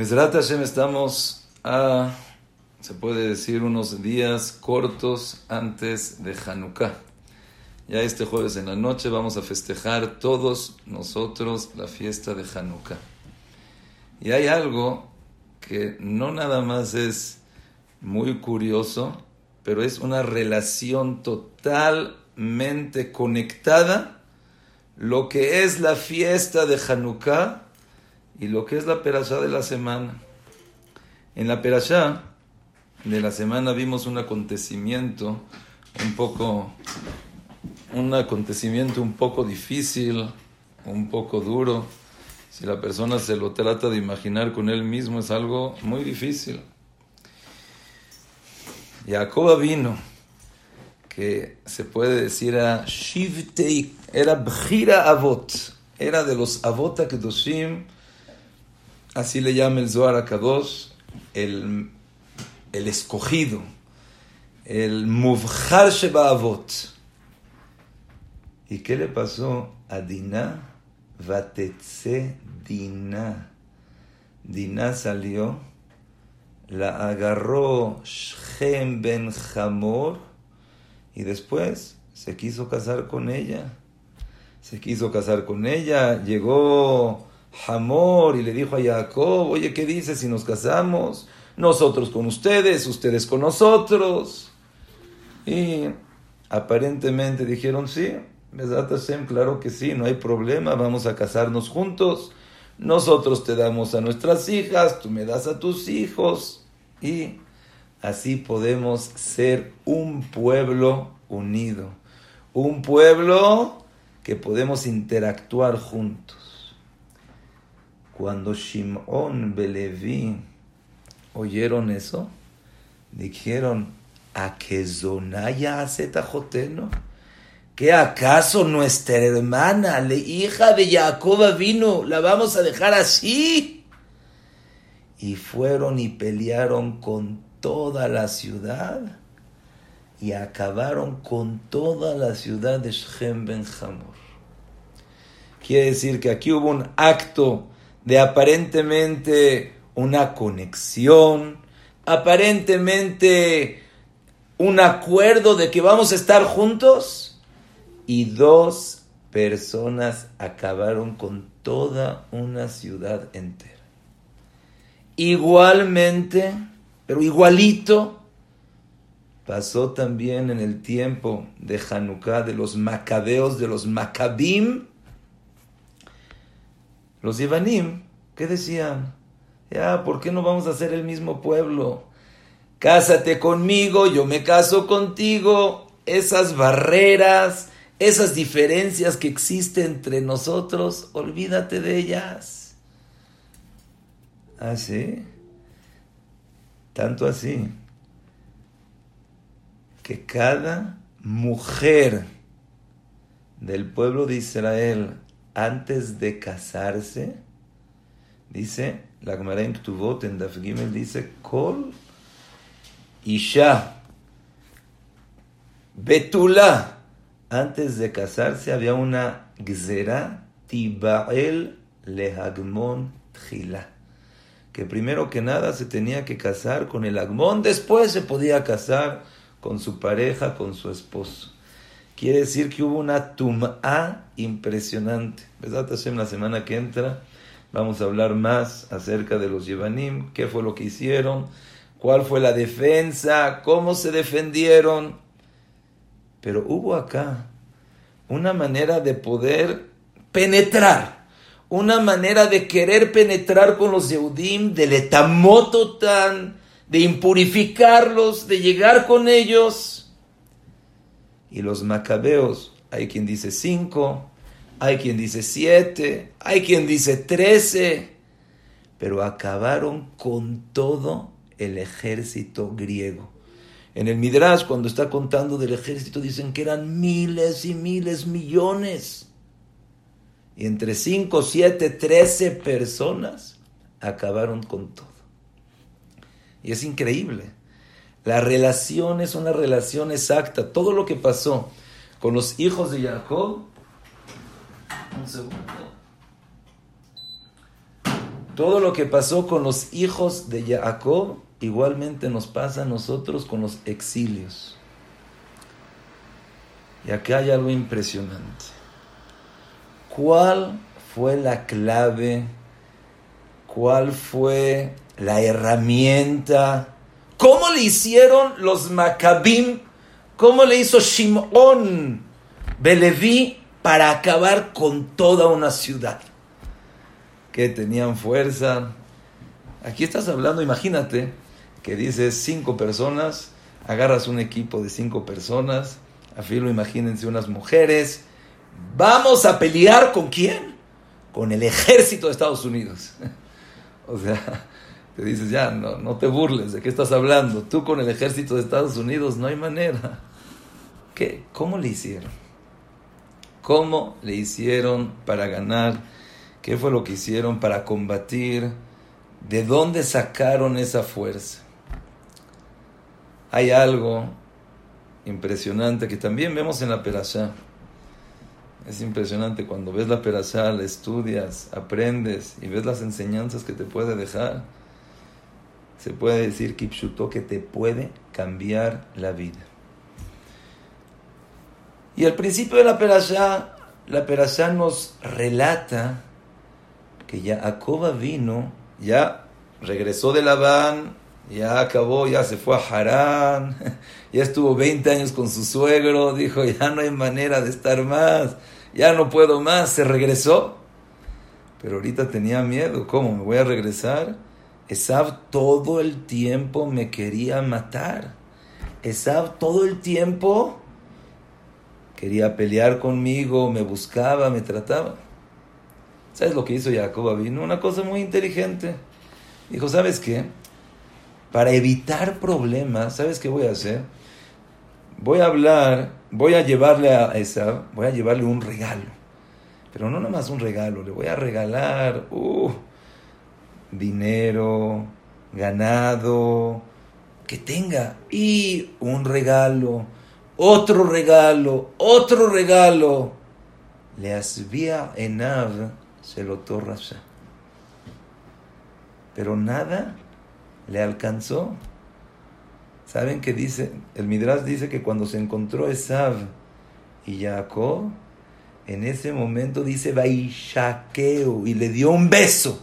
Mesrat Hashem estamos a, se puede decir, unos días cortos antes de Hanukkah. Ya este jueves en la noche vamos a festejar todos nosotros la fiesta de Hanukkah. Y hay algo que no nada más es muy curioso, pero es una relación totalmente conectada lo que es la fiesta de Hanukkah y lo que es la perashá de la semana. En la perashá de la semana vimos un acontecimiento un poco un acontecimiento un poco difícil, un poco duro. Si la persona se lo trata de imaginar con él mismo es algo muy difícil. Jacob vino, que se puede decir a Shivtei, era Bjira Avot, era de los Avot Kedoshim, así le llama el Zohar Akadosh, el, el escogido, el Muvhar Sheba Avot. ¿Y qué le pasó a Dinah? Vatetze Dinah. Dinah salió, la agarró Shem ben Hamor y después se quiso casar con ella. Se quiso casar con ella, llegó Hamor y le dijo a Jacob, oye, ¿qué dices si nos casamos? Nosotros con ustedes, ustedes con nosotros. Y aparentemente dijeron, sí, claro que sí, no hay problema, vamos a casarnos juntos. Nosotros te damos a nuestras hijas, tú me das a tus hijos. Y así podemos ser un pueblo unido. Un pueblo que podemos interactuar juntos. Cuando Shimon Belevi oyeron eso, dijeron, ¿a qué zonaya hace tajoteno? ¿Qué acaso nuestra hermana, la hija de Jacob vino, la vamos a dejar así? Y fueron y pelearon con toda la ciudad y acabaron con toda la ciudad de Shem Ben Hamor. Quiere decir que aquí hubo un acto de aparentemente una conexión, aparentemente un acuerdo de que vamos a estar juntos y dos personas acabaron con toda una ciudad entera. Igualmente, pero igualito, pasó también en el tiempo de Hanukkah, de los macabeos, de los macabim. Los Ivanim, ¿qué decían? Ya, ¿por qué no vamos a ser el mismo pueblo? Cásate conmigo, yo me caso contigo. Esas barreras, esas diferencias que existen entre nosotros, olvídate de ellas. Así, ¿Ah, tanto así, que cada mujer del pueblo de Israel, antes de casarse, dice, la Gemara en Ktuvot, en Daf dice, Kol Isha Betula antes de casarse había una gzera tibael lehagmon tjila. Que primero que nada se tenía que casar con el agmón, después se podía casar con su pareja, con su esposo. Quiere decir que hubo una tum'a impresionante. la semana que entra vamos a hablar más acerca de los Yevanim, qué fue lo que hicieron, cuál fue la defensa, cómo se defendieron. Pero hubo acá una manera de poder penetrar, una manera de querer penetrar con los Yehudim, del etamoto tan, de impurificarlos, de llegar con ellos. Y los macabeos, hay quien dice cinco, hay quien dice siete, hay quien dice trece, pero acabaron con todo el ejército griego. En el Midrash, cuando está contando del ejército, dicen que eran miles y miles, millones. Y entre 5, 7, 13 personas acabaron con todo. Y es increíble. La relación es una relación exacta. Todo lo que pasó con los hijos de Jacob. Un segundo. Todo lo que pasó con los hijos de Jacob, igualmente nos pasa a nosotros con los exilios. Y acá hay algo impresionante. ¿Cuál fue la clave? ¿Cuál fue la herramienta? ¿Cómo le hicieron los Maccabim? ¿Cómo le hizo Shimon Beleví para acabar con toda una ciudad? Que tenían fuerza. Aquí estás hablando, imagínate, que dices cinco personas, agarras un equipo de cinco personas, afilo imagínense unas mujeres, vamos a pelear con quién? Con el ejército de Estados Unidos. o sea, te dices, ya, no, no te burles, ¿de qué estás hablando? Tú con el ejército de Estados Unidos, no hay manera. ¿Qué? ¿Cómo le hicieron? ¿Cómo le hicieron para ganar? ¿Qué fue lo que hicieron para combatir? ¿De dónde sacaron esa fuerza? Hay algo impresionante que también vemos en la Perashá. Es impresionante cuando ves la Perashá, la estudias, aprendes y ves las enseñanzas que te puede dejar. Se puede decir, Kipshuto, que te puede cambiar la vida. Y al principio de la Perashá, la Perashá nos relata que ya Jacob vino, ya regresó de Labán, ya acabó, ya se fue a Harán, ya estuvo 20 años con su suegro, dijo, ya no hay manera de estar más, ya no puedo más, se regresó. Pero ahorita tenía miedo, ¿cómo? ¿Me voy a regresar? Esab todo el tiempo me quería matar. Esab todo el tiempo quería pelear conmigo, me buscaba, me trataba. ¿Sabes lo que hizo Jacob Vino? Una cosa muy inteligente. Dijo, ¿sabes qué? para evitar problemas, ¿sabes qué voy a hacer? Voy a hablar, voy a llevarle a esa, voy a llevarle un regalo. Pero no nada más un regalo, le voy a regalar uh, dinero, ganado, que tenga. Y un regalo, otro regalo, otro regalo. Le asvía enav se lo torrasa. Pero nada le alcanzó. ¿Saben qué dice? El Midrash dice que cuando se encontró Esav y Jacob, en ese momento dice Baishakeu y le dio un beso.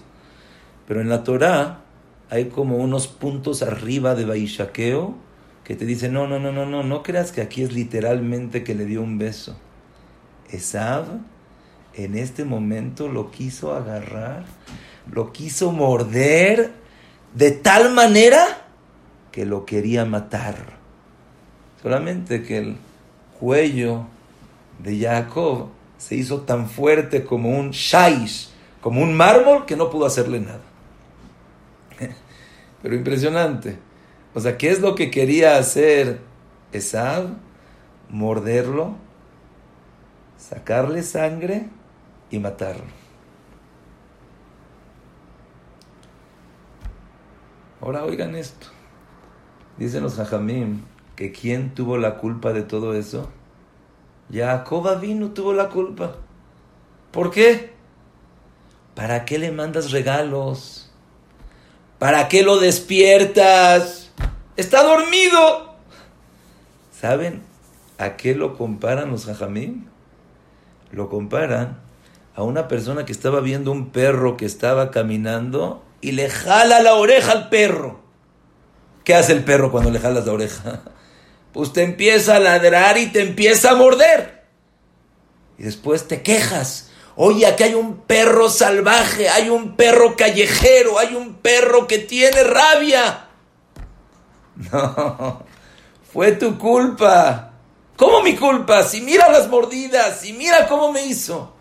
Pero en la Torah hay como unos puntos arriba de Baishakeu que te dicen, no, no, no, no, no, no creas que aquí es literalmente que le dio un beso. Esav en este momento lo quiso agarrar, lo quiso morder de tal manera que lo quería matar. Solamente que el cuello de Jacob se hizo tan fuerte como un shaish, como un mármol, que no pudo hacerle nada. Pero impresionante. O sea, ¿qué es lo que quería hacer Esab? Morderlo, sacarle sangre y matarlo. Ahora oigan esto. Dicen los hajamim que quién tuvo la culpa de todo eso. Jacob vino tuvo la culpa. ¿Por qué? ¿Para qué le mandas regalos? ¿Para qué lo despiertas? Está dormido. ¿Saben a qué lo comparan los hajamim? Lo comparan a una persona que estaba viendo un perro que estaba caminando y le jala la oreja al perro. ¿Qué hace el perro cuando le jalas la oreja? Pues te empieza a ladrar y te empieza a morder. Y después te quejas. Oye, aquí hay un perro salvaje, hay un perro callejero, hay un perro que tiene rabia. No, fue tu culpa. ¿Cómo mi culpa? Si mira las mordidas, si mira cómo me hizo.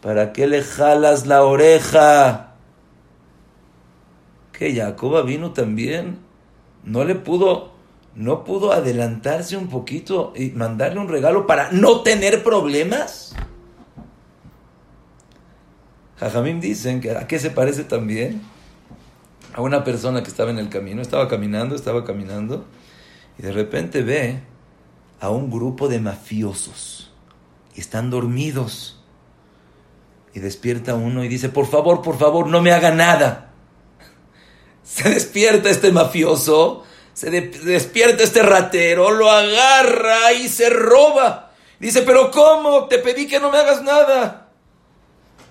¿Para qué le jalas la oreja? que Jacoba vino también, no le pudo, no pudo adelantarse un poquito y mandarle un regalo para no tener problemas. Jajamim dicen que a qué se parece también a una persona que estaba en el camino, estaba caminando, estaba caminando, y de repente ve a un grupo de mafiosos y están dormidos. Y despierta uno y dice, por favor, por favor, no me haga nada. Se despierta este mafioso, se despierta este ratero, lo agarra y se roba. Dice, pero ¿cómo? Te pedí que no me hagas nada.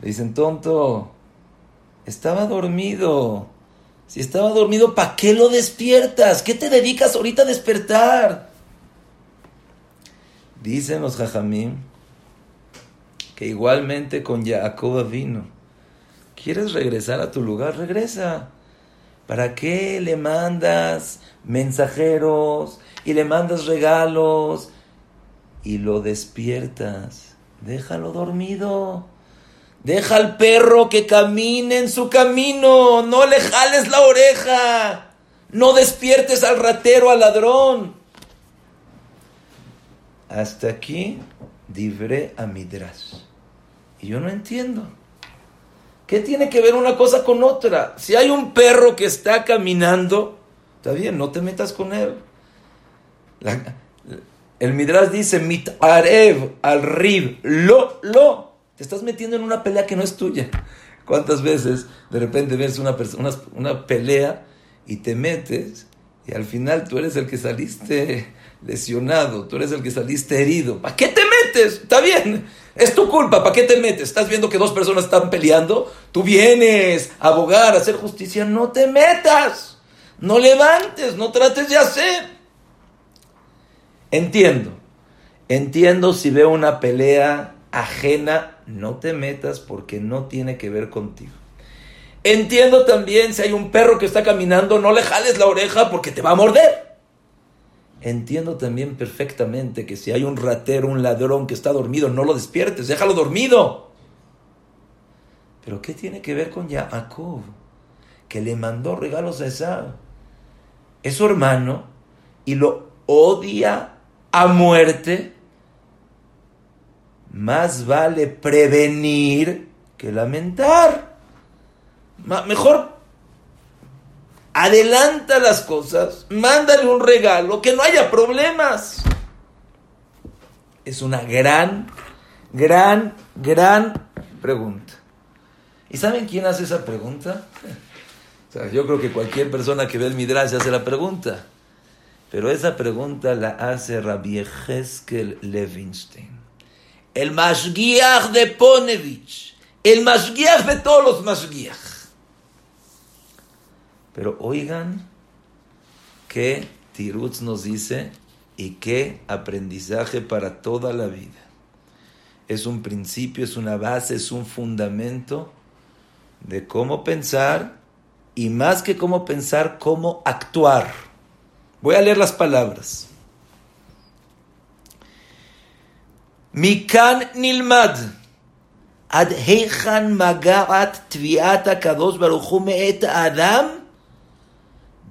Le dicen, tonto, estaba dormido. Si estaba dormido, ¿para qué lo despiertas? ¿Qué te dedicas ahorita a despertar? Dicen los jajamim que igualmente con Jacob vino. ¿Quieres regresar a tu lugar? Regresa. ¿Para qué le mandas mensajeros y le mandas regalos y lo despiertas? Déjalo dormido. Deja al perro que camine en su camino. No le jales la oreja. No despiertes al ratero, al ladrón. Hasta aquí, divré a Midrash. Y yo no entiendo. ¿Qué tiene que ver una cosa con otra? Si hay un perro que está caminando, está bien, no te metas con él. el Midrash dice, mitarev al rib, lo, lo. Te estás metiendo en una pelea que no es tuya. ¿Cuántas veces de repente ves una, una, pelea y te metes y al final tú eres el que saliste lesionado, tú eres el que saliste herido? ¿Para qué te metes? Está bien, es tu culpa, ¿para qué te metes? Estás viendo que dos personas están peleando, tú vienes a abogar, a hacer justicia, no te metas, no levantes, no trates de hacer. Entiendo, entiendo si veo una pelea ajena, no te metas porque no tiene que ver contigo. Entiendo también si hay un perro que está caminando, no le jales la oreja porque te va a morder. Entiendo también perfectamente que si hay un ratero, un ladrón que está dormido, no lo despiertes, déjalo dormido. Pero ¿qué tiene que ver con Jacob? Que le mandó regalos a Esau. Es su hermano y lo odia a muerte más vale prevenir que lamentar. Mejor adelanta las cosas, mándale un regalo, que no haya problemas. Es una gran, gran, gran pregunta. ¿Y saben quién hace esa pregunta? yo creo que cualquier persona que ve el Midrash hace la pregunta. Pero esa pregunta la hace Rabbi Heskel Levinstein el Mashgiach de Ponevich, el Mashgiach de todos los Mashgiach. Pero oigan qué Tirutz nos dice y qué aprendizaje para toda la vida. Es un principio, es una base, es un fundamento de cómo pensar y más que cómo pensar, cómo actuar. Voy a leer las palabras. מכאן נלמד עד היכן מגעת תביעת הקדוש ברוך הוא מאת האדם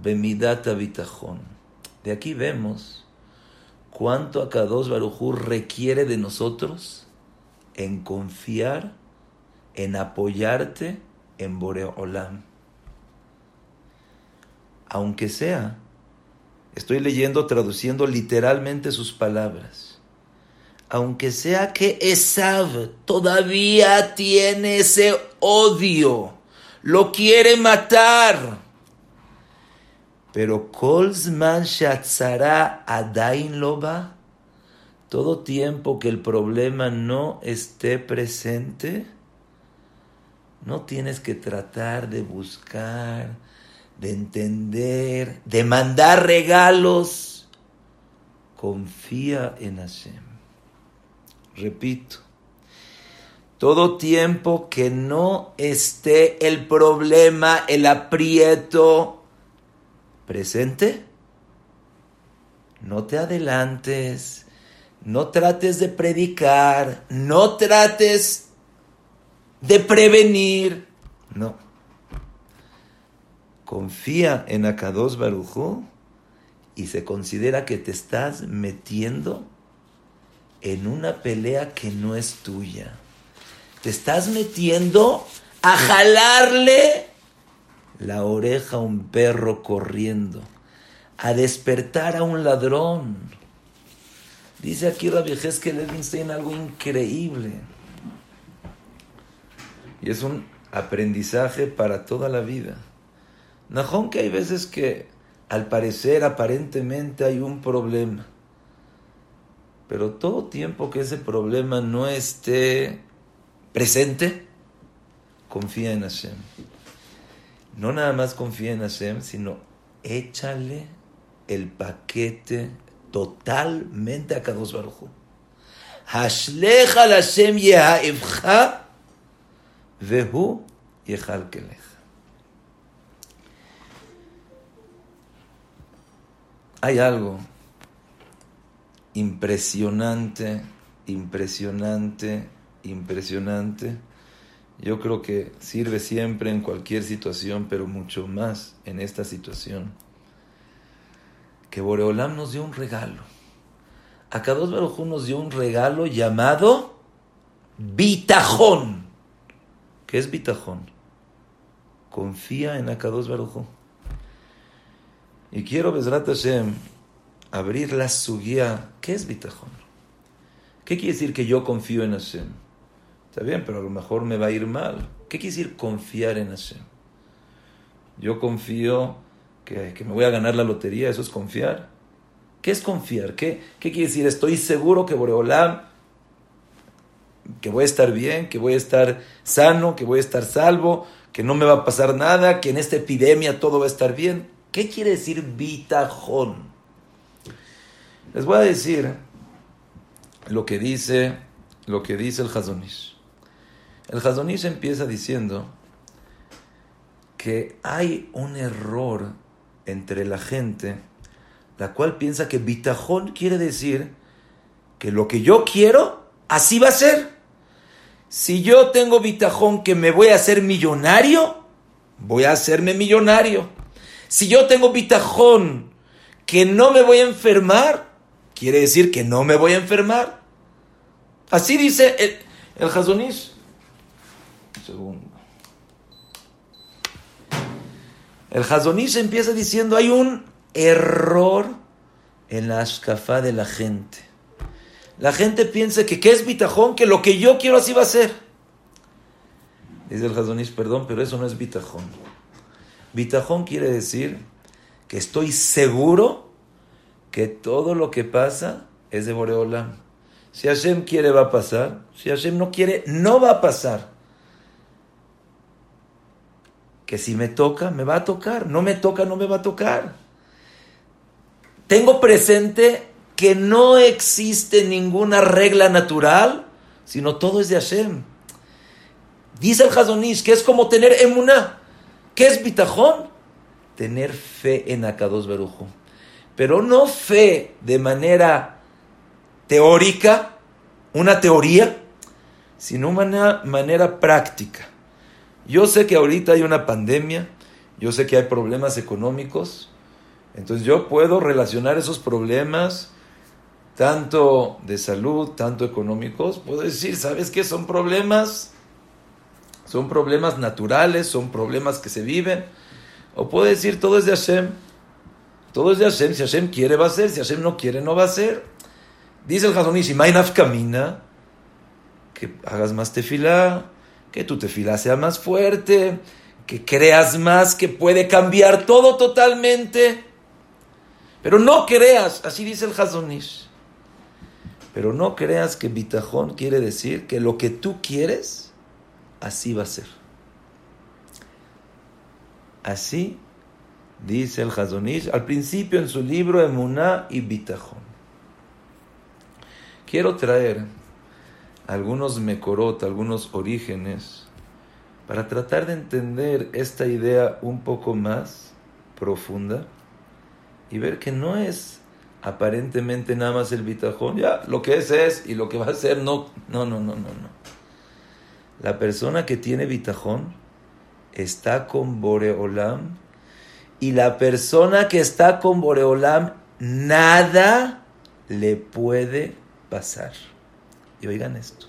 במידת הביטחון. De aquí vemos cuánto Akadosh Barujú requiere de nosotros en confiar, en apoyarte en Boreolam. Aunque sea, estoy leyendo, traduciendo literalmente sus palabras aunque sea que Esav todavía tiene ese odio, lo quiere matar. Pero Kolzman Shatzara Adain Loba, todo tiempo que el problema no esté presente, no tienes que tratar de buscar, de entender, de mandar regalos. Confía en Hashem. Repito, todo tiempo que no esté el problema, el aprieto presente, no te adelantes, no trates de predicar, no trates de prevenir, no. Confía en Akados Barujú y se considera que te estás metiendo en una pelea que no es tuya. Te estás metiendo a jalarle la oreja a un perro corriendo, a despertar a un ladrón. Dice aquí la que Levinstein algo increíble. Y es un aprendizaje para toda la vida. Najón que hay veces que al parecer aparentemente hay un problema. Pero todo tiempo que ese problema no esté presente, confía en Hashem. No nada más confía en Hashem, sino échale el paquete totalmente a Kadosh Baruj Hashlecha Hashem yeha'ivcha vehu Hay algo impresionante, impresionante, impresionante. Yo creo que sirve siempre en cualquier situación, pero mucho más en esta situación. Que Boreolam nos dio un regalo. Akados Baruj nos dio un regalo llamado Bitajón. ¿Qué es Bitajón? Confía en Akados Baruj y quiero, Besrat Hashem, abrir la suya. ¿Qué es bitajón? ¿Qué quiere decir que yo confío en Hashem? Está bien, pero a lo mejor me va a ir mal. ¿Qué quiere decir confiar en Hashem? Yo confío que, me voy a ganar la lotería, eso es confiar. ¿Qué es confiar? ¿Qué, ¿Qué quiere decir? Estoy seguro que Boreolam, que voy a estar bien, que voy a estar sano, que voy a estar salvo, que no me va a pasar nada, que en esta epidemia todo va a estar bien. ¿Qué quiere decir bitajón? Les voy a decir lo que dice, lo que dice el Hazonish. El Hazonish empieza diciendo que hay un error entre la gente, la cual piensa que bitajón quiere decir que lo que yo quiero, así va a ser. Si yo tengo bitajón que me voy a hacer millonario, voy a hacerme millonario. Si yo tengo bitajón que no me voy a enfermar, quiere decir que no me voy a enfermar. Así dice el, el. Un segundo. El Hazonish empieza diciendo, hay un error en la ashkafá de la gente. La gente piensa que qué es bitajón, que lo que yo quiero así va a ser. Dice el Hazonish, perdón, pero eso no es bitajón. Bitajón quiere decir que estoy seguro que todo lo que pasa es de Boreolam. Si Hashem quiere, va a pasar. Si Hashem no quiere, no va a pasar. Que si me toca, me va a tocar. No me toca, no me va a tocar. Tengo presente que no existe ninguna regla natural, sino todo es de Hashem. Dice el Hazonish que es como tener emuná. ¿Qué es bitajón? Tener fe en Akados Berujo. Pero no fe de manera teórica, una teoría, sino una manera práctica. Yo sé que ahorita hay una pandemia, yo sé que hay problemas económicos, entonces yo puedo relacionar esos problemas, tanto de salud, tanto económicos, puedo decir, ¿sabes qué? Son problemas son problemas naturales, son problemas que se viven. O puede decir, todo es de Hashem. Todo es de Hashem. Si Hashem quiere, va a ser. Si Hashem no quiere, no va a ser. Dice el Hazonish, Mainaf camina, que hagas más tefilá, que tu tefilá sea más fuerte, que creas más, que puede cambiar todo totalmente. Pero no creas, así dice el Hazonish. Pero no creas que bitajón quiere decir que lo que tú quieres así va a ser. Así dice el Hazonish al principio en su libro Emuná y Bitajón. Quiero traer algunos mekorot, algunos orígenes, para tratar de entender esta idea un poco más profunda y ver que no es aparentemente nada más el bitajón, ya, lo que es es y lo que va a ser no, no, no, no, no, no. La persona que tiene bitajón está con Boreolam y la persona que está con Boreolam nada le puede pasar. Y oigan esto.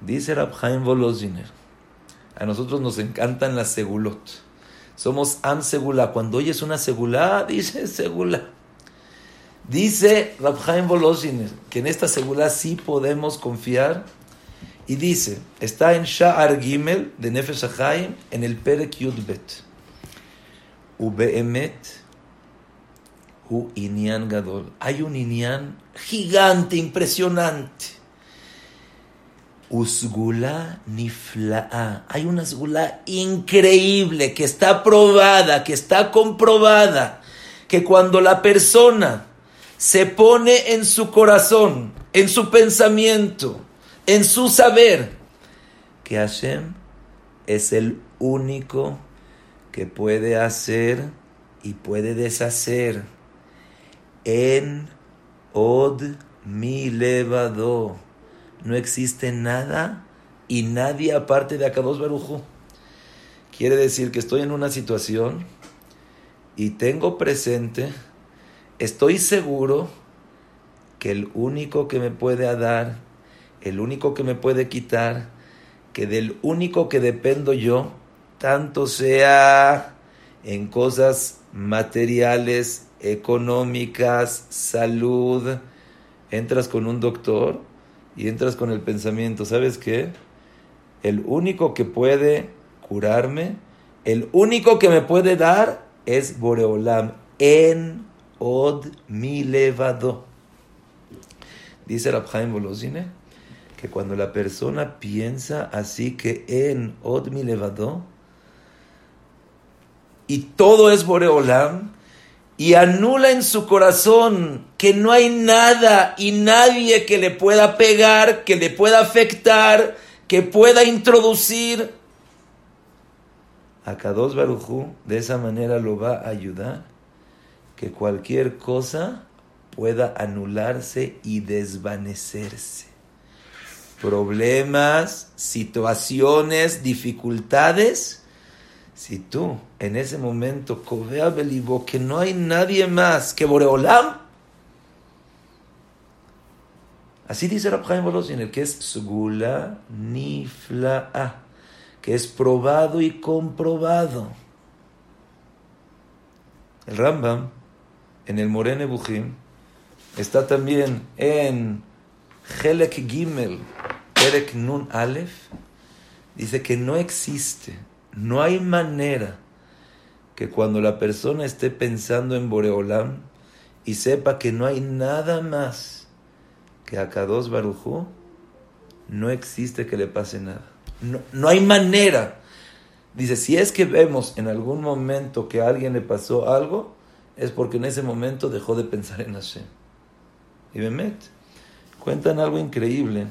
Dice Rabhaim Voloziner, a nosotros nos encantan las segulot. Somos am segula. Cuando oyes una segula, dice segula. Dice Rabhaim Voloziner que en esta segula sí podemos confiar Y dice, está en Sha'ar Gimel de Nefesh en el Perek Yudbet. Ubeemet hu inyan gadol. Hay un inyan gigante, impresionante. Usgula nifla'a. Hay una usgula increíble que está probada, que está comprobada, que cuando la persona se pone en su corazón, en su pensamiento, en su saber, que Hashem es el único que puede hacer y puede deshacer en od mi levado. No existe nada y nadie aparte de Akados Barujo. Quiere decir que estoy en una situación y tengo presente, estoy seguro que el único que me puede dar, el único que me puede quitar, que del único que dependo yo, tanto sea en cosas materiales, económicas, salud, entras con un doctor y entras con el pensamiento, ¿sabes qué? El único que puede curarme, el único que me puede dar es Boreolam, en od mi levado. Dice Rabhaim Bolosine que cuando la persona piensa así que en od mi levado, y todo es Boreolam, y anula en su corazón que no hay nada y nadie que le pueda pegar, que le pueda afectar, que pueda introducir. A Kadosh Barujú de esa manera lo va a ayudar que cualquier cosa pueda anularse y desvanecerse. Problemas, situaciones, dificultades, si tú en ese momento covea belibo que no hay nadie más que Boreolam, así dice Rabjaim en el que es Sgula Nifla'a, que es probado y comprobado. El Rambam, en el Morene Bujim, está también en Helek Gimel, Perek Nun Aleph, dice que no existe no hay manera que cuando la persona esté pensando en Boreolam y sepa que no hay nada más que a Kados Barujú, no existe que le pase nada. No, no, hay manera. Dice, si es que vemos en algún momento que a alguien le pasó algo, es porque en ese momento dejó de pensar en Hashem. Y Bemet, cuentan algo increíble.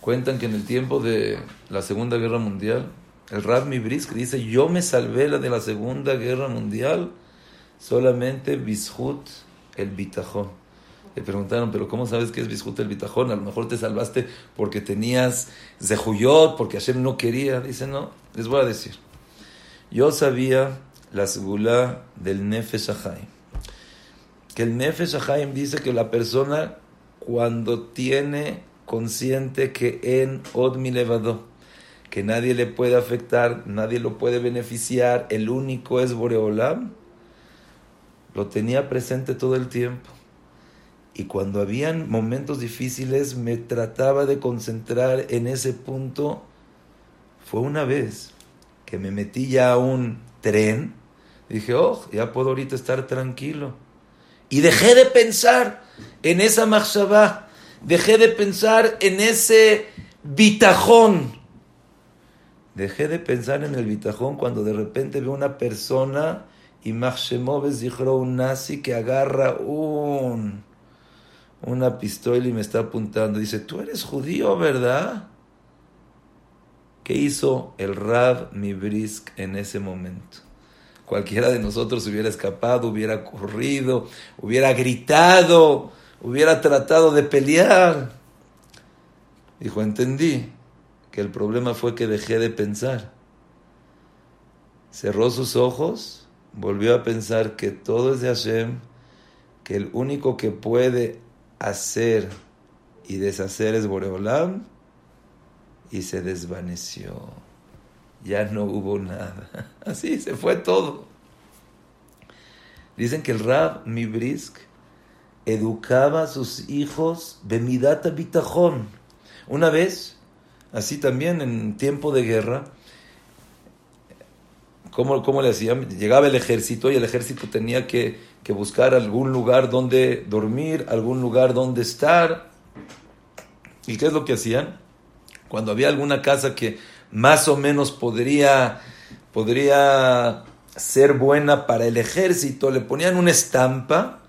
Cuentan que en el tiempo de la Segunda Guerra Mundial, el Rab Mibrisk dice, yo me salvé la de la Segunda Guerra Mundial solamente Bishut el Bitajón. Le preguntaron, pero ¿cómo sabes que es Bishut el Bitajón? A lo mejor te salvaste porque tenías Zehuyot, porque Hashem no quería. Dice, no, les voy a decir. Yo sabía la segula del Nefesh Haim. Que el Nefesh Haim dice que la persona cuando tiene consciente que en Od mi levado, que nadie le puede afectar, nadie lo puede beneficiar, el único es Boreolam, lo tenía presente todo el tiempo. Y cuando habían momentos difíciles me trataba de concentrar en ese punto. Fue una vez que me metí ya a un tren, dije, oh, ya puedo ahorita estar tranquilo. Y dejé de pensar en esa machshavá, dejé de pensar en ese bitajón Dejé de pensar en el bitajón cuando de repente veo una persona y Machshemoves dijo un nazi que agarra un, una pistola y me está apuntando. Dice, tú eres judío, ¿verdad? ¿Qué hizo el Rab Mibrisk en ese momento? Cualquiera de nosotros hubiera escapado, hubiera corrido, hubiera gritado, hubiera tratado de pelear. Dijo, entendí que el problema fue que dejé de pensar. Cerró sus ojos, volvió a pensar que todo es de Hashem, que el único que puede hacer y deshacer es Boreolam, y se desvaneció. Ya no hubo nada. Así se fue todo. Dicen que el Rab Mibrisk educaba a sus hijos de Midata Bitajón Una vez, así también en tiempo de guerra, ¿cómo, cómo le hacían? Llegaba el ejército y el ejército tenía que, que buscar algún lugar donde dormir, algún lugar donde estar. ¿Y qué es lo que hacían? Cuando había alguna casa que más o menos podría, podría ser buena para el ejército, le ponían una estampa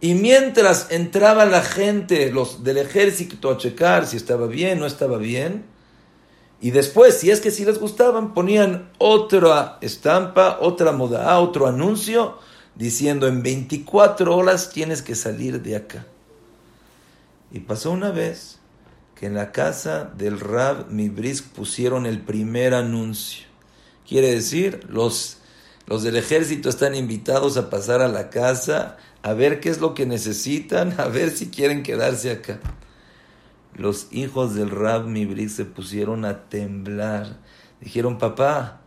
y mientras entraba la gente los del ejército a checar si estaba bien, no estaba bien, y después, si es que si les gustaban, ponían otra estampa, otra moda, otro anuncio, diciendo en 24 horas tienes que salir de acá. Y pasó una vez que en la casa del Rab Mibrisk pusieron el primer anuncio. Quiere decir, los, los del ejército están invitados a pasar a la casa a ver qué es lo que necesitan, a ver si quieren quedarse acá. Los hijos del Rab Mibrik se pusieron a temblar. Dijeron, papá,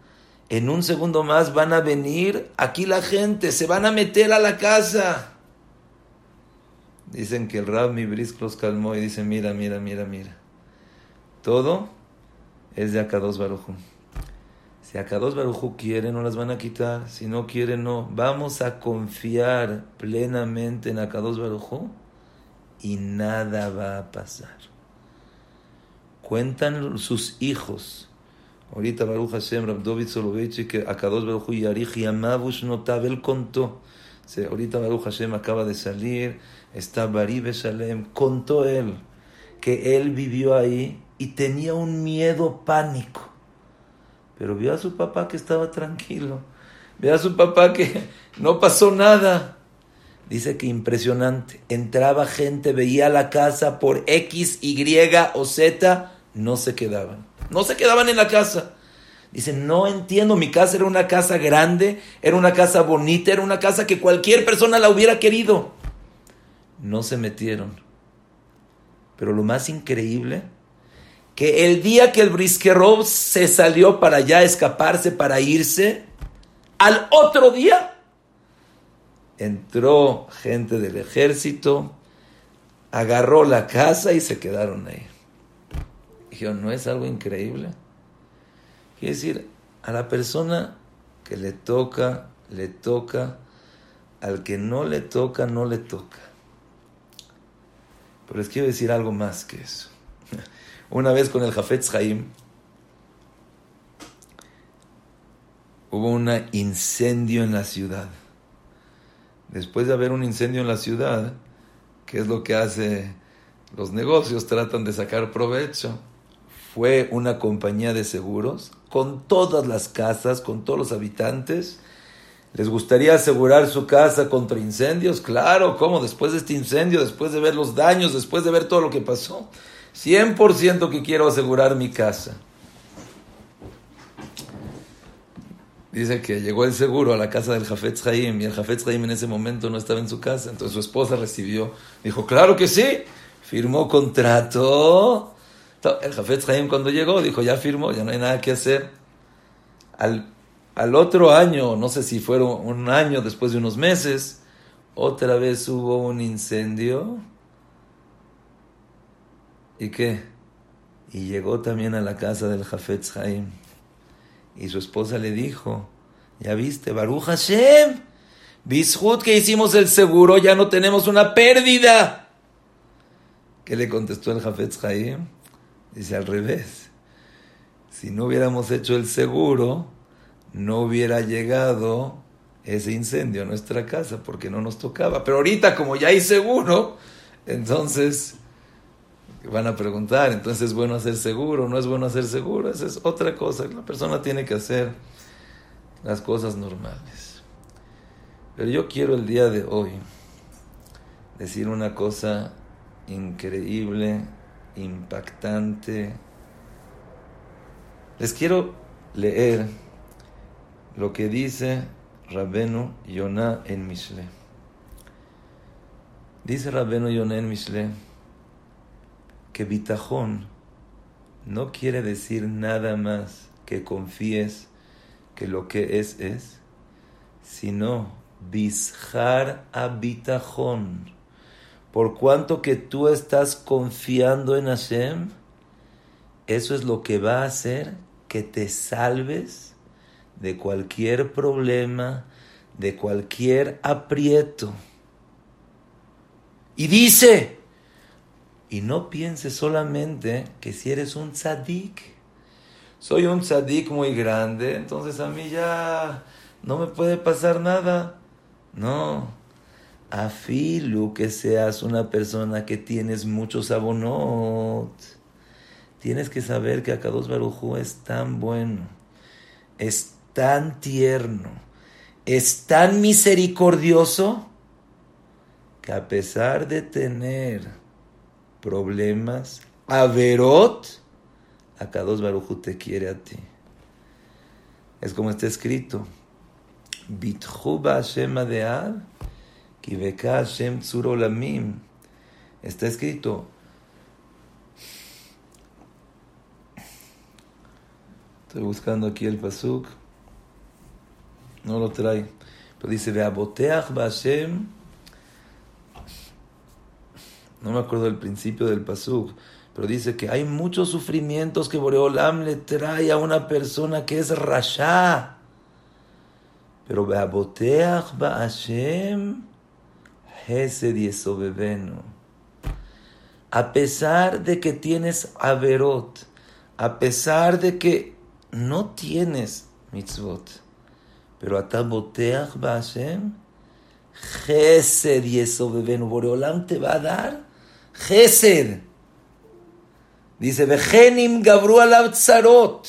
en un segundo más van a venir aquí la gente, se van a meter a la casa. Dicen que el Rab Mibrik los calmó y dice, mira, mira, mira, mira. Todo es de Akados Barujú. Si Akados Barujú quiere, no las van a quitar. Si no quiere, no. Vamos a confiar plenamente en Akados Barujú y nada va a pasar. Cuentan sus hijos. Ahorita Baruch Hashem, Rabdovit Soloveitchi, que Akados Barujú y Arich Yamabush Notab, él contó. ahorita Baruch Hashem acaba de salir, está Bari Beshalem, contó él que él vivió ahí y tenía un miedo pánico pero vio a su papá que estaba tranquilo. Vio a su papá que no pasó nada. Dice que impresionante. Entraba gente, veía la casa por X, Y o Z, no se quedaban. No se quedaban en la casa. Dice, no entiendo, mi casa era una casa grande, era una casa bonita, era una casa que cualquier persona la hubiera querido. No se metieron. Pero lo más increíble que el día que el Briskerov se salió para ya escaparse, para irse, al otro día entró gente del ejército, agarró la casa y se quedaron ahí. Dijeron, ¿no es algo increíble? Quiere decir, a la persona que le toca, le toca, al que no le toca, no le toca. Pero les quiero decir algo más que eso. Una vez con el Jafetz Haim hubo un incendio en la ciudad. Después de haber un incendio en la ciudad, ¿qué es lo que hace los negocios? Tratan de sacar provecho. Fue una compañía de seguros con todas las casas, con todos los habitantes. ¿Les gustaría asegurar su casa contra incendios? Claro, ¿cómo? Después de este incendio, después de ver los daños, después de ver todo lo que pasó. 100% que quiero asegurar mi casa. Dice que llegó el seguro a la casa del Jafetz Haim y el Jafetz Haim en ese momento no estaba en su casa. Entonces su esposa recibió, dijo, claro que sí, firmó contrato. El Jafetz Haim cuando llegó dijo, ya firmó, ya no hay nada que hacer. Al, al otro año, no sé si fueron un año después de unos meses, otra vez hubo un incendio ¿Y qué? Y llegó también a la casa del Jafetz Haim. Y su esposa le dijo, ya viste, Baruch Hashem, Bishut que hicimos el seguro, ya no tenemos una pérdida. ¿Qué le contestó el Jafetz Haim? Dice al revés. Si no hubiéramos hecho el seguro, no hubiera llegado ese incendio a nuestra casa porque no nos tocaba. Pero ahorita como ya hay seguro, entonces van a preguntar, entonces es bueno hacer seguro, no es bueno hacer seguro, esa es otra cosa, la persona tiene que hacer las cosas normales. Pero yo quiero el día de hoy decir una cosa increíble, impactante. Les quiero leer lo que dice Rabenu Yonah en Mishle. Dice Rabenu Yonah en Mishle que bitajón no quiere decir nada más que confíes que lo que es es, sino bisjar a bitajón. Por cuanto que tú estás confiando en Hashem, eso es lo que va a hacer que te salves de cualquier problema, de cualquier aprieto. Y dice, y no pienses solamente que si eres un tzadik, soy un tzadik muy grande, entonces a mí ya no me puede pasar nada. No, afilu que seas una persona que tienes muchos abonot. Tienes que saber que Akados Barujú es tan bueno, es tan tierno, es tan misericordioso, que a pesar de tener problemas, Averot, Akados Baruchu te quiere a ti. Es como está escrito. Hashem Hashem. Está escrito. Estoy buscando aquí el pasuk. No lo trae. Pero dice, Veaboteach Hashem no me acuerdo del principio del pasuk, pero dice que hay muchos sufrimientos que Boreolam le trae a una persona que es rasha. Pero Beaboteach Hashem Hesed A pesar de que tienes averot, a pesar de que no tienes mitzvot, pero Ataboteach Hashem Hesed Yesobevenu. Boreolam te va a dar Gesed. Dice, Vejenim Gabru Tsarot.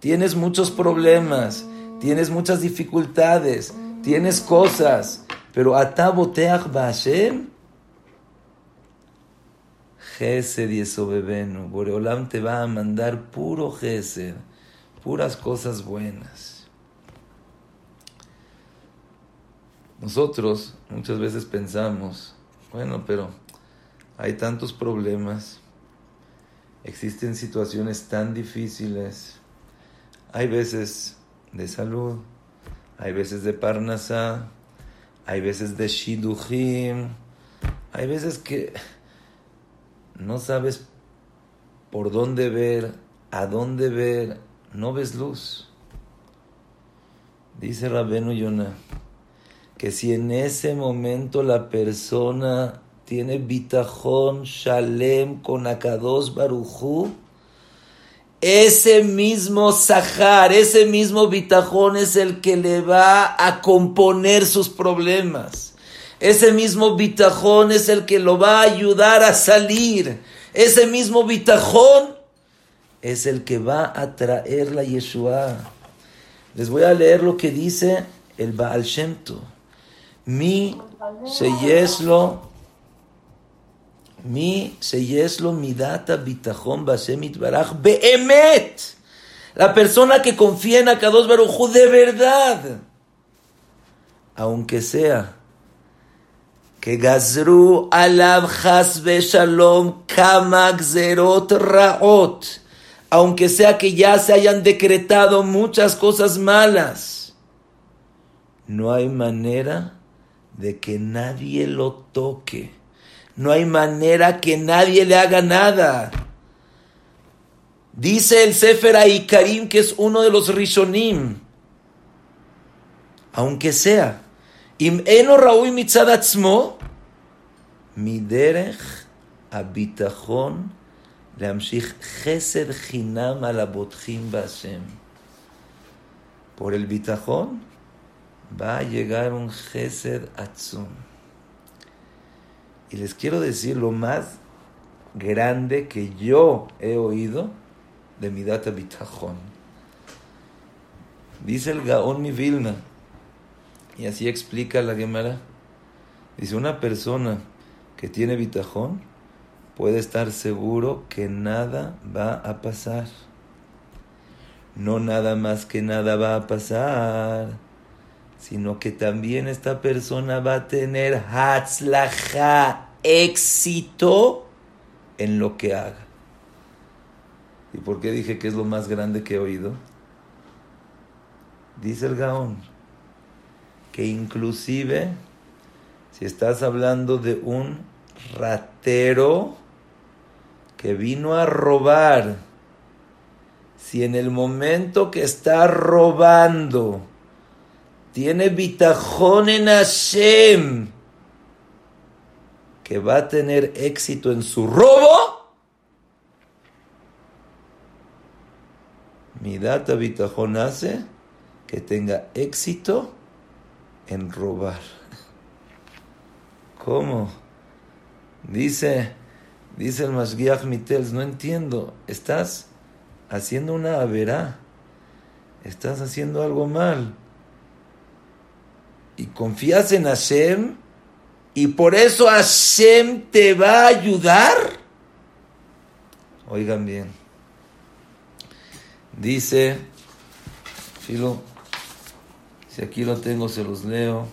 Tienes muchos problemas, tienes muchas dificultades, tienes cosas, pero Ataboteach Bashem. Gesed y Esobebenu. Boreolam te va a mandar puro Gesed, puras cosas buenas. Nosotros muchas veces pensamos, bueno, pero hay tantos problemas, existen situaciones tan difíciles, hay veces de salud, hay veces de parnasá, hay veces de shidujim, hay veces que no sabes por dónde ver, a dónde ver, no ves luz. Dice Rabenu Yonah que si en ese momento la persona tiene bitajón, shalem, con akados barujú, ese mismo sahar, ese mismo bitajón es el que le va a componer sus problemas. Ese mismo bitajón es el que lo va a ayudar a salir. Ese mismo bitajón es el que va a traer la Yeshua. Les voy a leer lo que dice el Baal Shemto. Mi seyeslo mi seyeslo midata bitajón basemit baraj beemet. La persona que confía en Akados Barujú de verdad. Aunque sea que gazru alab hasbe shalom kamak zerot raot. Aunque sea que ya se hayan decretado muchas cosas malas. No hay manera de que nadie lo toque no hay manera que nadie le haga nada. Dice el Sefer Karim que es uno de los Rishonim. Aunque sea. Im eno raui mitzadatzmo. Miderech abitachon leamshich chesed chinam alabotchim bashem. Por el bitajón va a llegar un chesed atzum. Y les quiero decir lo más grande que yo he oído de mi data bitajón. Dice el Gaón mi Vilna, y así explica la Gemara. Dice: Una persona que tiene bitajón puede estar seguro que nada va a pasar. No nada más que nada va a pasar sino que también esta persona va a tener hatzlaja, éxito en lo que haga. ¿Y por qué dije que es lo más grande que he oído? Dice el Gaón que inclusive si estás hablando de un ratero que vino a robar si en el momento que está robando tiene bitajón en Hashem, que va a tener éxito en su robo, mi data bitajón hace que tenga éxito en robar. ¿Cómo? Dice, dice el Mashgiach Mitels, no entiendo, estás haciendo una averá, estás haciendo algo mal. Y confías en Hashem y por eso Hashem te va a ayudar. Oigan bien. Dice, Filo, si aquí lo tengo, se los leo.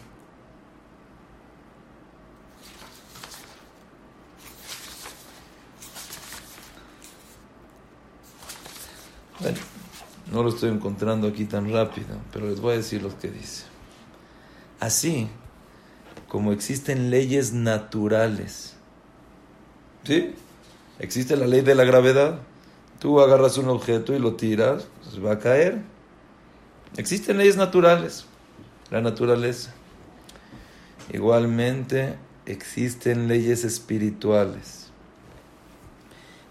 Bueno, no lo estoy encontrando aquí tan rápido, pero les voy a decir lo que dice. Así como existen leyes naturales, ¿sí? Existe la ley de la gravedad. Tú agarras un objeto y lo tiras, pues va a caer. Existen leyes naturales, la naturaleza. Igualmente existen leyes espirituales.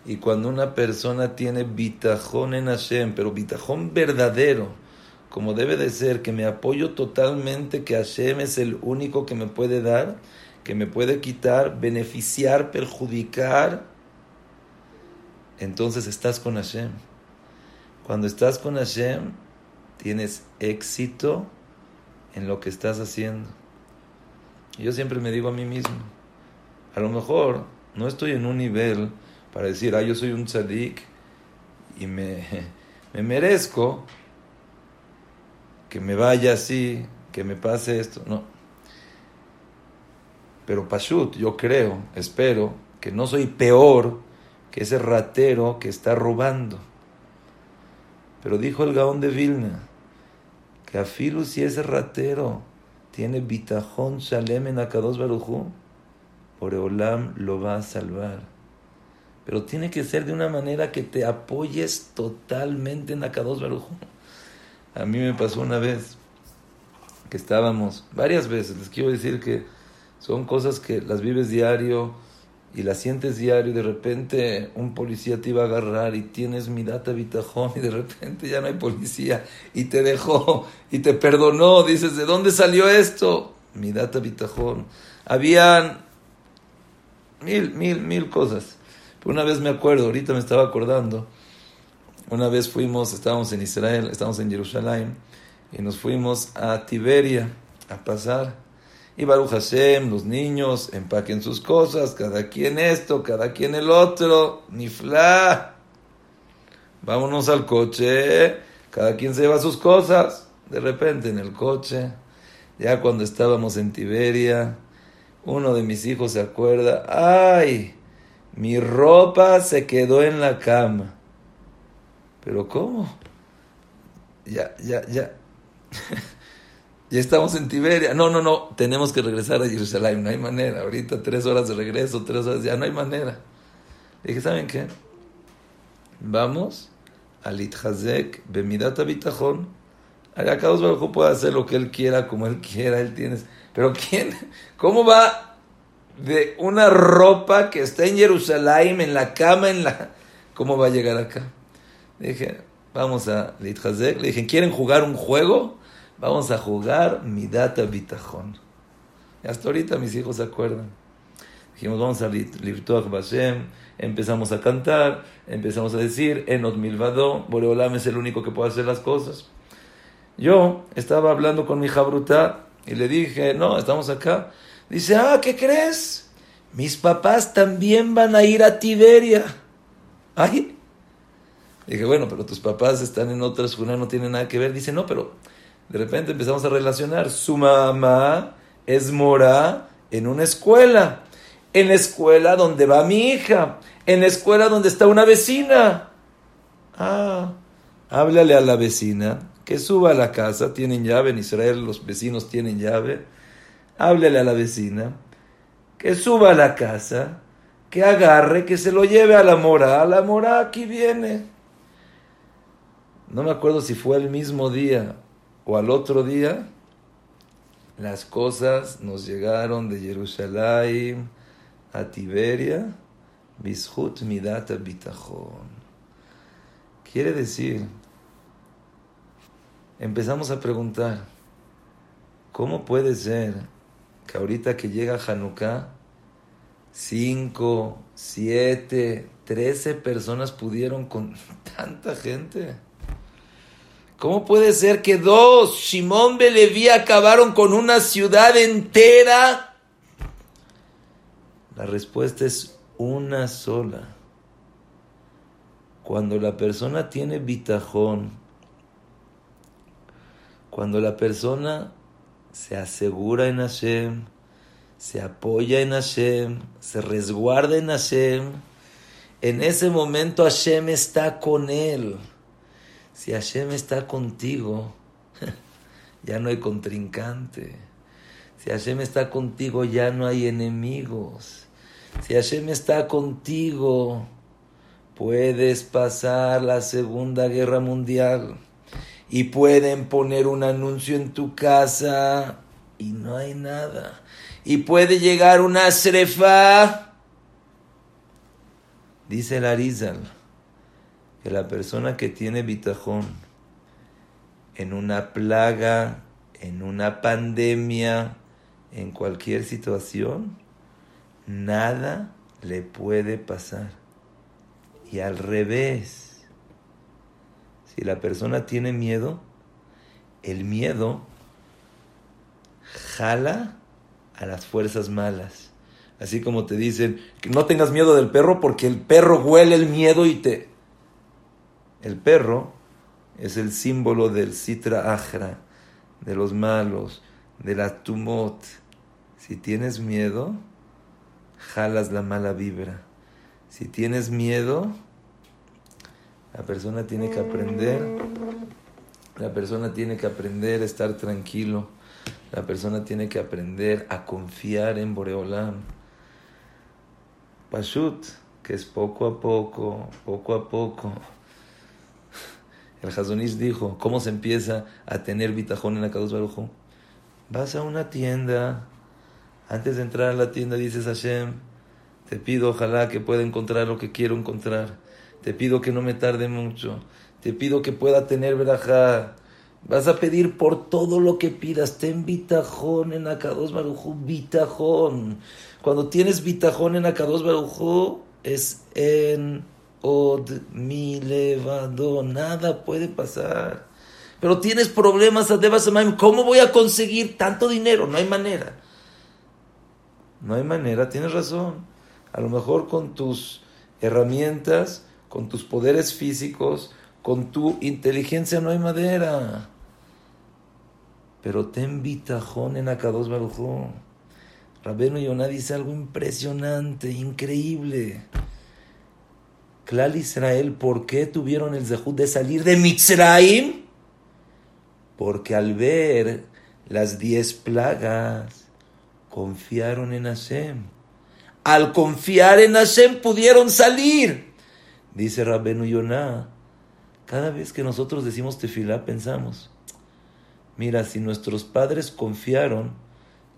Y cuando una persona tiene bitajón en Hashem, pero bitajón verdadero, como debe de ser, que me apoyo totalmente que Hashem es el único que me puede dar, que me puede quitar, beneficiar, perjudicar, entonces estás con Hashem. Cuando estás con Hashem, tienes éxito en lo que estás haciendo. Yo siempre me digo a mí mismo, a lo mejor no estoy en un nivel para decir, ah, yo soy un tzadik y me, me merezco que me vaya así, que me pase esto. No. Pero Pashut, yo creo, espero, que no soy peor que ese ratero que está robando. Pero dijo el Gaón de Vilna, que Afilu si ese ratero tiene bitajón shalem en Akados Barujú, Olam lo va a salvar pero tiene que ser de una manera que te apoyes totalmente en Akados Baruj. A mí me pasó una vez que estábamos, varias veces, les quiero decir que son cosas que las vives diario y las sientes diario y de repente un policía te iba a agarrar y tienes mi data bitajón y de repente ya no hay policía y te dejó y te perdonó, dices, ¿de dónde salió esto? Mi data bitajón. Habían mil, mil, mil cosas. Una vez me acuerdo, ahorita me estaba acordando, una vez fuimos, estábamos en Israel, estábamos en Jerusalén, y nos fuimos a Tiberia a pasar. Y Baruch Hashem, los niños, empaquen sus cosas, cada quien esto, cada quien el otro, nifla. Vámonos al coche, cada quien se lleva sus cosas. De repente en el coche, ya cuando estábamos en Tiberia, uno de mis hijos se acuerda, ay, mi ropa se quedó en la cama. ¿Pero cómo? Ya, ya, ya. ya estamos en Tiberia. No, no, no. Tenemos que regresar a Jerusalén. No hay manera. Ahorita tres horas de regreso, tres horas. Ya no hay manera. Dije, ¿saben qué? Vamos al Itchazek, Bemidat Bitajón. Acá Baruj puede hacer lo que él quiera, como él quiera. Él tiene. Pero ¿quién? ¿Cómo va de una ropa que está en Jerusalén, en la cama, en la... ¿Cómo va a llegar acá? Dije, vamos a. Le dije, ¿quieren jugar un juego? Vamos a jugar Midata Bitajón. Y hasta ahorita mis hijos se acuerdan. Dijimos, vamos a Lirtuach Bashem. Empezamos a cantar, empezamos a decir, Enot Milvado, Boreolam es el único que puede hacer las cosas. Yo estaba hablando con mi hija bruta y le dije, no, estamos acá. Dice, ah, ¿qué crees? Mis papás también van a ir a Tiberia. Ay. Dije, bueno, pero tus papás están en otras escuela, no tienen nada que ver. Dice, no, pero de repente empezamos a relacionar. Su mamá es mora en una escuela. En la escuela donde va mi hija. En la escuela donde está una vecina. Ah, háblale a la vecina que suba a la casa. Tienen llave en Israel, los vecinos tienen llave háblele a la vecina, que suba a la casa, que agarre, que se lo lleve a la mora. A la mora aquí viene. No me acuerdo si fue el mismo día o al otro día, las cosas nos llegaron de Jerusalén a Tiberia, Bishut Midata Bitachon. Quiere decir, empezamos a preguntar, ¿cómo puede ser que ahorita que llega Hanukkah, 5, 7, 13 personas pudieron con tanta gente? ¿Cómo puede ser que dos, Shimon Beleví, acabaron con una ciudad entera? La respuesta es una sola. Cuando la persona tiene bitajón, cuando la persona se asegura en Hashem, se apoya en Hashem, se resguarda en Hashem, en ese momento Hashem está con él. Si Hashem está contigo, ya no hay contrincante. Si Hashem está contigo, ya no hay enemigos. Si Hashem está contigo, puedes pasar la Segunda Guerra Mundial y pueden poner un anuncio en tu casa y no hay nada. Y puede llegar una srefa. Dice el que la persona que tiene bitajón en una plaga, en una pandemia, en cualquier situación, nada le puede pasar. Y al revés, si la persona tiene miedo, el miedo jala a las fuerzas malas. Así como te dicen, que no tengas miedo del perro porque el perro huele el miedo y te, el perro es el símbolo del citra ajra, de los malos, de la tumot. Si tienes miedo, jalas la mala vibra. Si tienes miedo, la persona tiene que aprender, la persona tiene que aprender a estar tranquilo, la persona tiene que aprender a confiar en Boreolam. Pashut, que es poco a poco, poco a poco. El dijo, ¿cómo se empieza a tener bitajón en la Kadosh Vas a una tienda, antes de entrar a la tienda dices Hashem, te pido ojalá que pueda encontrar lo que quiero encontrar, te pido que no me tarde mucho, te pido que pueda tener verajá, vas a pedir por todo lo que pidas, ten bitajón en Akados Barujú, bitajón. Cuando tienes bitajón en Akados Barujú, es en od mi levado, nada puede pasar. Pero tienes problemas, ¿cómo voy a conseguir tanto dinero? No hay manera. No hay manera, tienes razón. A lo mejor con tus herramientas, con tus poderes físicos, con tu inteligencia no hay madera. Pero ten bitajón en Akados Barujú. Rabeno Yonah dice algo impresionante, increíble. Clal Israel, ¿por qué tuvieron el zehut de salir de Mitzrayim? Porque al ver las diez plagas, confiaron en Hashem. Al confiar en Hashem pudieron salir. Dice Rabbenu Yonah, cada vez que nosotros decimos tefilá pensamos, mira, si nuestros padres confiaron,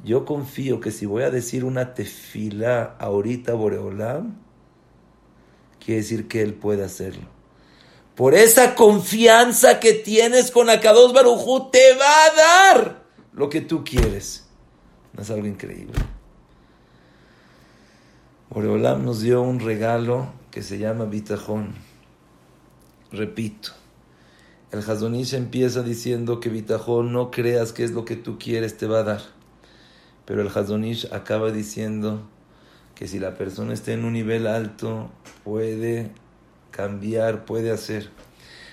yo confío que si voy a decir una tefilá ahorita Boreolam, quiere decir que Él puede hacerlo. Por esa confianza que tienes con Akados Barujú, te va a dar lo que tú quieres. Es algo increíble. Boreolam nos dio un regalo que se llama Bitajón. Repito, el Hazonish empieza diciendo que Bitajón no creas que es lo que tú quieres, te va a dar. Pero el Hazonish acaba diciendo que si la persona está en un nivel alto, puede cambiar, puede hacer.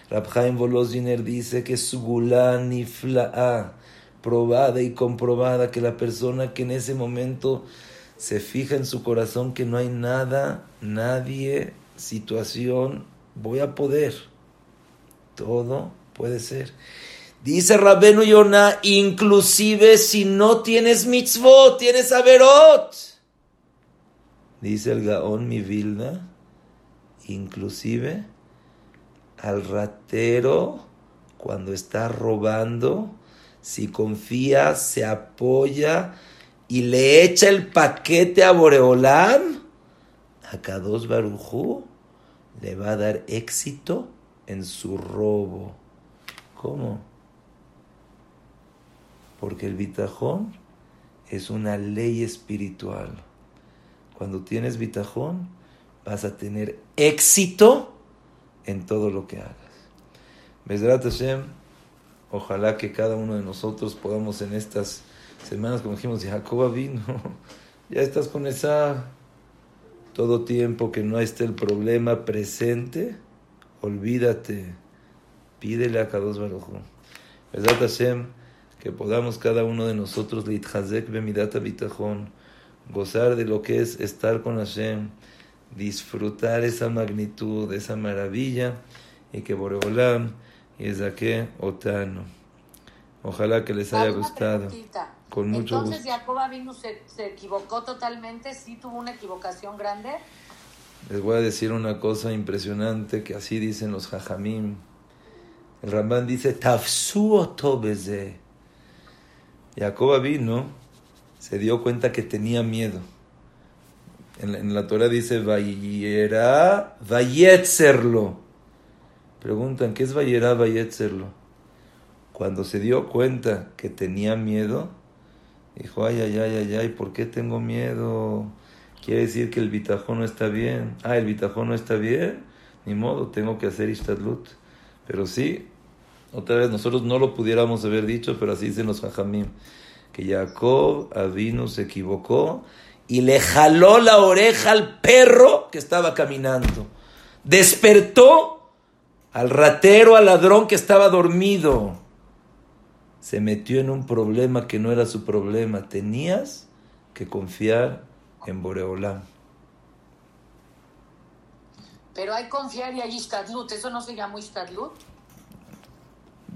Rabhaim Voloziner dice que su gulán nifla'a, probada y comprobada, que la persona que en ese momento se fija en su corazón que no hay nada, nadie, situación, voy a poder. Todo puede ser. Dice Rabenu Yonah, inclusive si no tienes mitzvot, tienes averot. Dice el Gaón mi Vilna, inclusive al ratero cuando está robando, si confía, se apoya y le echa el paquete a Boreolam, a Kadosh Barujú le va a dar éxito en su robo. ¿Cómo? Porque el bitajón es una ley espiritual. Cuando tienes bitajón, vas a tener éxito en todo lo que hagas. Besrat Hashem, ojalá que cada uno de nosotros podamos en estas semanas, como dijimos, Jacoba vino, ya estás con esa todo tiempo que no esté el problema presente, olvídate, pídele a Kadosh Baruj Besrat Hashem, que podamos cada uno de nosotros, Hazek Bemidata Bitajón, gozar de lo que es estar con Hashem, disfrutar esa magnitud, esa maravilla, y que Boreolam y que Otano. Ojalá que les haya gustado. Con mucho Entonces, Jacob vino se, se, equivocó totalmente, sí tuvo una equivocación grande. Les voy a decir una cosa impresionante que así dicen los Jajamim. El Ramban dice, Tafsu otobeze. Jacob vino, se dio cuenta que tenía miedo. En la, en la Torah dice, Vayera, Vayetzerlo. Preguntan, ¿qué es Vayera, Vayetzerlo? Cuando se dio cuenta que tenía miedo, dijo, ay, ay, ay, ay, ay, ¿por qué tengo miedo? Quiere decir que el bitajón no está bien. Ah, el bitajón no está bien. Ni modo, tengo que hacer ishtadlut. Pero sí, otra vez nosotros no lo pudiéramos haber dicho, pero así dicen los jajamim. Que Jacob Avino se equivocó y le jaló la oreja al perro que estaba caminando. Despertó al ratero, al ladrón que estaba dormido. Se metió en un problema que no era su problema. Tenías que confiar en Boreolam. Pero hay confiar y hay istadlut. ¿Eso no se llama istadlut?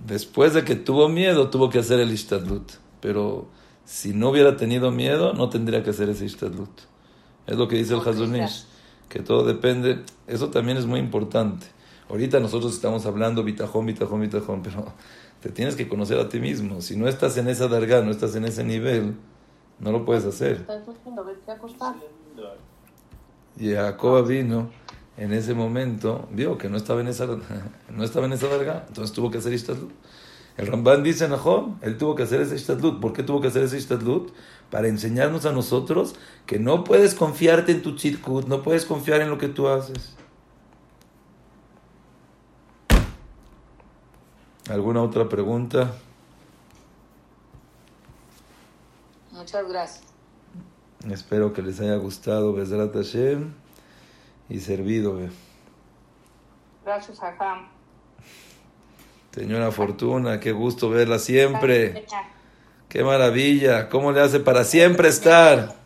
Después de que tuvo miedo, tuvo que hacer el istadlut. Pero si no hubiera tenido miedo, no tendría que hacer ese istadlut. Es lo que dice el Hazunish, que todo depende. Eso también es muy importante. Ahorita nosotros estamos hablando bitajón, bitajón, bitajón, pero te tienes que conocer a ti mismo. Si no estás en esa darga, no estás en ese nivel, no lo puedes hacer. Y Jacob vino en ese momento, vio que no estaba en esa, no estaba en esa darga, entonces tuvo que hacer ishtadlut. El Ramban dice, Nahom, él tuvo que hacer ese ishtadlut. ¿Por qué tuvo que hacer ese ishtadlut? Para enseñarnos a nosotros que no puedes confiarte en tu chitkut, no puedes confiar en lo que tú haces. ¿Alguna otra pregunta? Muchas gracias. Espero que les haya gustado Besrat Hashem y servido. Gracias, Ajam. Señora Fortuna, qué gusto verla siempre. Qué maravilla. ¿Cómo le hace para siempre estar?